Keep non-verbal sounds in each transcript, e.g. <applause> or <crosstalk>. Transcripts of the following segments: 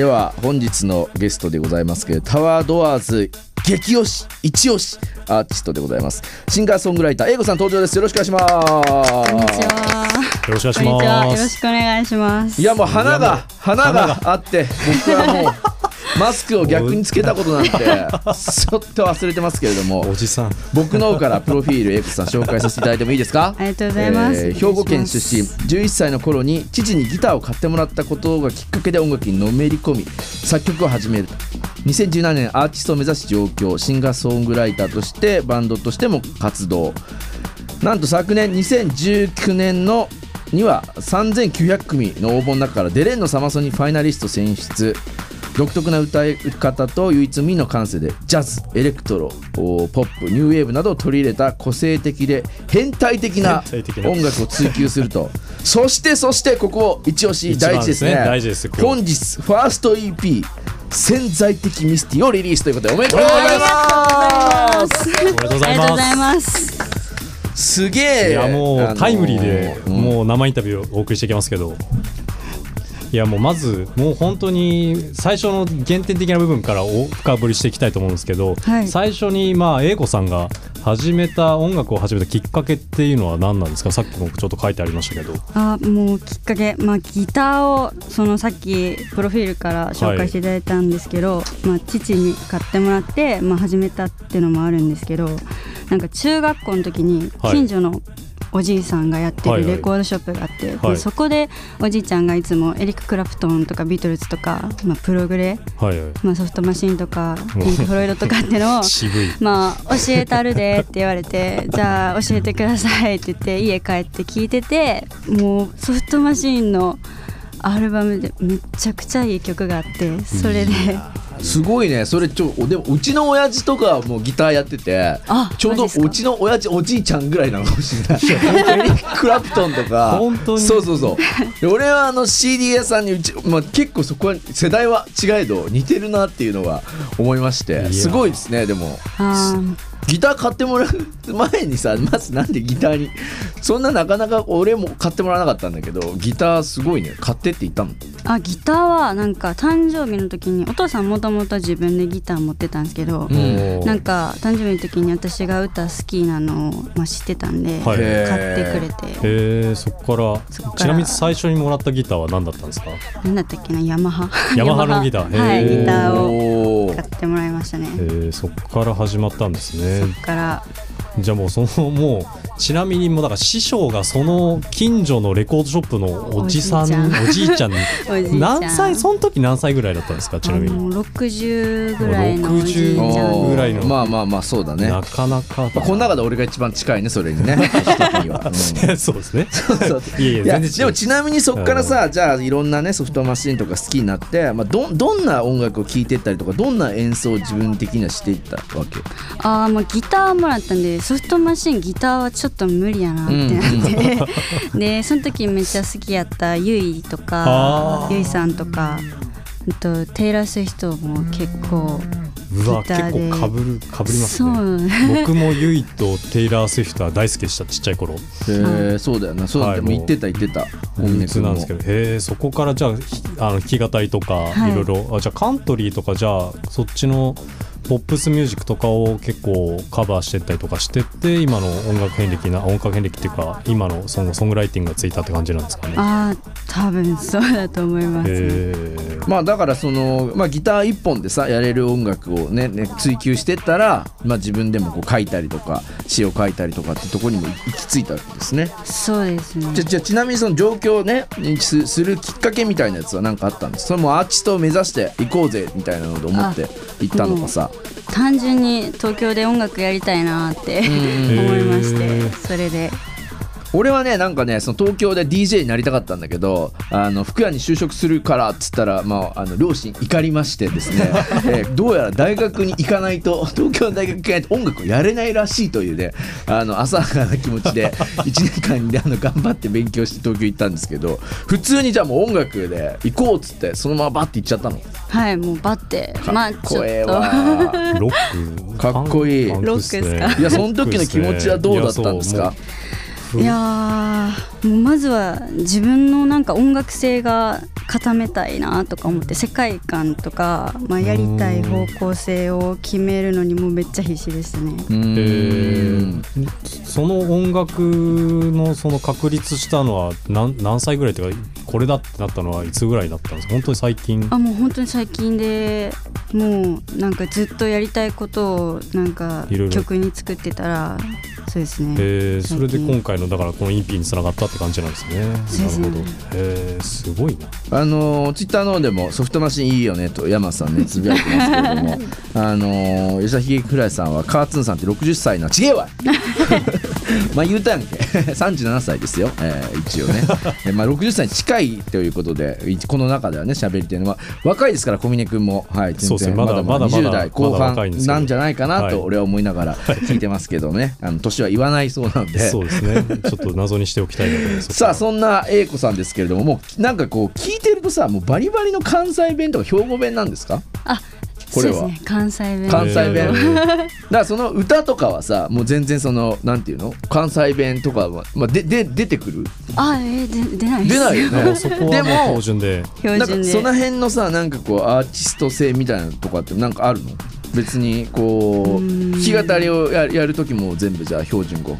では本日のゲストでございますけどタワードアーズ激推し一押しアーティストでございますシンガーソングライター英語さん登場ですよろしくお願いしますこんにちは。よろしくお願いしこんにちは。よます。ろしくお願いします。いやもう花が花があって僕はもうマスクを逆につけたことなんて <laughs> ちょっと忘れてますけれども。おじさん。僕の方からプロフィール英子さん紹介させていただいてもいいですか？<laughs> ありがとうございます。えー兵庫県出身。11歳の頃に父にギターを買ってもらったことがきっかけで音楽にのめり込み作曲を始める。と2017年アーティストを目指し上京。シンガーソングライターとしてバンドとしても活動。なんと昨年2019年のには3900組の応募の中から出れんのサマソニファイナリスト選出独特な歌い方と唯一無二の感性でジャズエレクトロポップニューウェーブなどを取り入れた個性的で変態的な。音楽を追求すると。<laughs> そしてそしてここ一押し大事ですね。ですね。大事です今日本日ファースト EP「潜在的ミスティ」をリリースということでおめでとうございます。おめでとうございありがとうございまます。すげえ。いやもあのーうタイムリーでうん。もう生インタビューをお送りしていきますけど。いやもうまずもう本当に最初の原点的な部分からお深掘りしていきたいと思うんですけど、はい。最初にまあ英子さんが始めた音楽を始めたきっかけっていうのは何なんですか？さっきもちょっと書いてありましたけど。あ、もうきっかけ、まあギターをそのさっきプロフィールから紹介していただいたんですけど、まあ父に買ってもらってまあ始めたっていうのもあるんですけど、なんか中学校の時にはい。近所のおじいさんがやってはいはい。るレコードショップがあって、はい。でそこでおじいちゃんがいつもエリック・クラプトンとかビートルズとか、まあ、プログレはいはい。まあ、ソフトマシンとかピンク・フロイドとかってのを <laughs> まあ教えたるでって言われて <laughs> じゃあ教えてくださいって言って家帰って聞いててもうソフトマシンのアルバムでめちゃくちゃいい曲があってそれですごいね。それちょでもうちの親父とかもギターやっててあちょうどうちの親父おじいちゃんぐらいなのかもしれない。<laughs> エリック・クラプトンとか。本当に。そうそうそう。で俺はあの CD 屋さんにうち、まあ、結構そこは世代は違えど似てるなっていうのが思いまして。すごいですねでもギター買ってもらう前にさまずなんでギターにそんななかなか俺も買ってもらわなかったんだけどギターすごいね買ってって言ったの。あギターはなんか誕生日の時にお父さんもともと自分でギター持ってたんですけど、うん。なんか誕生日の時に私が歌好きなのを、まあ、知ってたんで、はい。買ってくれて。へえそこからちなみに最初にもらったギターは何だったんですか？なんだったっけなヤマハ。<laughs> ヤマハのギター。はいギターを買ってもらいましたね。えー、そこから始まったんですねそっからじゃあもうそのもうちなみにもうだから師匠がその近所のレコードショップのおじさんお <laughs> おじいちゃん。何歳その時何歳ぐらいだったんですかちなみに？あの60ぐらいのおじいちゃん。60ぐらいのまあまあまあそうだね。なかなかだまあ、この中で俺が一番近いねそれにね。<laughs> 人には、うん。<laughs> そうですね。そういやいやいや全然違う。でもちなみにそこからさじゃあいろんなねソフトマシンとか好きになって、まあ、どどんな音楽を聴いてったりとかどんな演奏を自分的にはしていったわけ？あーまあギターもらったんでソフトマシンギターはちょっと無理やなってなって、<laughs> でその時めっちゃ好きやったユイとかあー。ユイさんとかあとテイラー・スウィフトも結構うわギターで。結構かぶるかぶりますね。そう。<laughs> 僕もユイとテイラー・スウィフトは大好きでしたちっちゃい頃。へえそうだよな。そうだはいでも言ってた言ってた。本熱なんですけど。どへえそこからじゃあの弾き語りとかはい。いろいろ。あじゃあカントリーとかじゃあそっちのポップスミュージックとかを結構カバーしてったりとかしてって今の音楽遍歴な音楽遍歴っていうか今のそのソングライティングがついたって感じなんですかね。あ多分そうだと思います、へえまあだからその、まあ、ギター一本でさやれる音楽をねね追求してったら、まあ、自分でもこう書いたりとか詩を書いたりとかってところにも行き着いたわけですね。そうですね。じゃじゃあちなみにその状況をねにすするきっかけみたいなやつは何かあったんです。それもアーティストを目指して行こうぜみたいなので思って行ったのかさ。単純に東京で音楽やりたいなって <laughs> 思いましへてー。それで俺はねなんかねその東京で DJ になりたかったんだけどあの服屋に就職するからっつったら、まあ、あの両親怒りましてですね、<laughs> えーどうやら大学に行かないと東京の大学に行かないと音楽をやれないらしいというねあの浅はかな気持ちで <laughs> 1年間であの頑張って勉強して東京行ったんですけど普通にじゃあもう音楽で行こうっつってそのままバッて行っちゃったの。はいもうバッて。まあちょっと。わロックかっこいい。ロックっすか？いやその時の気持ちはどうだったんですか？いやそうもうまずは自分のなんか音楽性が固めたいなとか思って世界観とか、まあ、やりたい方向性を決めるのにもうめっちゃ必死でしたね。その音楽のその確立したのは何何歳ぐらいというかこれだってなったのはいつぐらいだったんですか？本当に最近。あもう本当に最近でもうなんかずっとやりたいことをなんか曲に作ってたらそうですね。えー、それで今回のだからこの EP につながったって感じなんですね。なるほど。えー、すごいな。あのツイッターの方でもソフトマシンいいよねと山さんねつぶやいてますけれども。<laughs> あの吉田ひげくらいさんはカーツンさんって60歳のちげえわ <laughs> まあ言うたんけ37 <laughs> 歳ですよ、えー一応ね、<laughs> えーまあ、60歳に近いということで一この中ではね喋りっていうのは若いですから小峰君も、はい、全そうですね然まだまだまだまだ20代後半なんじゃないかなはい。と俺は思いながら聞いてますけどね。あの年は言わないそうなので。そうですね。ちょっと謎にしておきたいのでさあそんな A 子さんですけれどももうなんかこう聞いてるとさもうバリバリの関西弁とか兵庫弁なんですか？あこれは。そうですね。関西弁。関西弁。えー。だからその歌とかはさもう全然そのなんていうの？関西弁とかは、まあ、でで出てくる？あえー、で出ないです。出ないよね。も <laughs> うそこはでもう標も準で。なんか標準でその辺のさなんかこうアーティスト性みたいなのとかってなんかあるの？別にこう弾き語りをややる時も全部じゃあ標準語。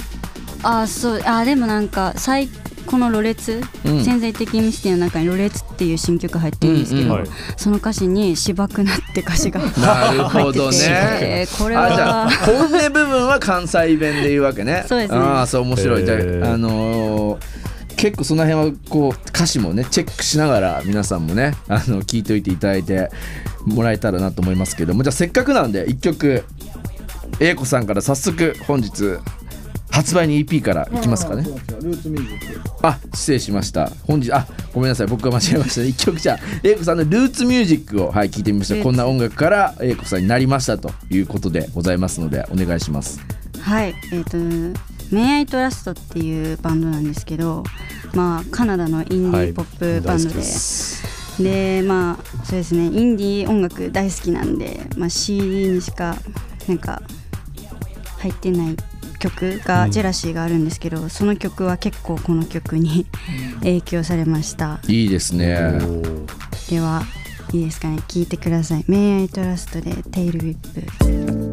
あそう。あでもなんか最この「ろれつ」うん。潜在的ミステリーの中に「ろれつ」っていう新曲入ってるんですけど、うんうん。はい。その歌詞に「しばくな」って歌詞が <laughs> なるほど入ってね。てこれあじゃあは本音部分は関西弁で言うわけね。そうです。ねああそう面白い。じゃあ、のー結構その辺はこう歌詞もねチェックしながら皆さんもねあの聞いておいていただいてもらえたらなと思いますけども。じゃあせっかくなんで一曲英子さんから早速本日発売に EP からいきますかね。あ失礼しました。本日あごめんなさい。僕が間違えました一曲じゃあ英子さんのルーツミュージックをはい聞いてみましたこんな音楽から英子さんになりましたということでございますのでお願いします。はい。えっ、と「メイアイトラストっていうバンドなんですけどまあカナダのインディーポップバンドで、大好きです。でまあそうですね。インディー音楽大好きなんで、まあ、CD にしかなんか入ってない曲が、うん。ジェラシーがあるんですけどその曲は結構この曲に影響されました。いいですね。ではいいですかね。聞いてください「May I Trust」で「テイルウィップ」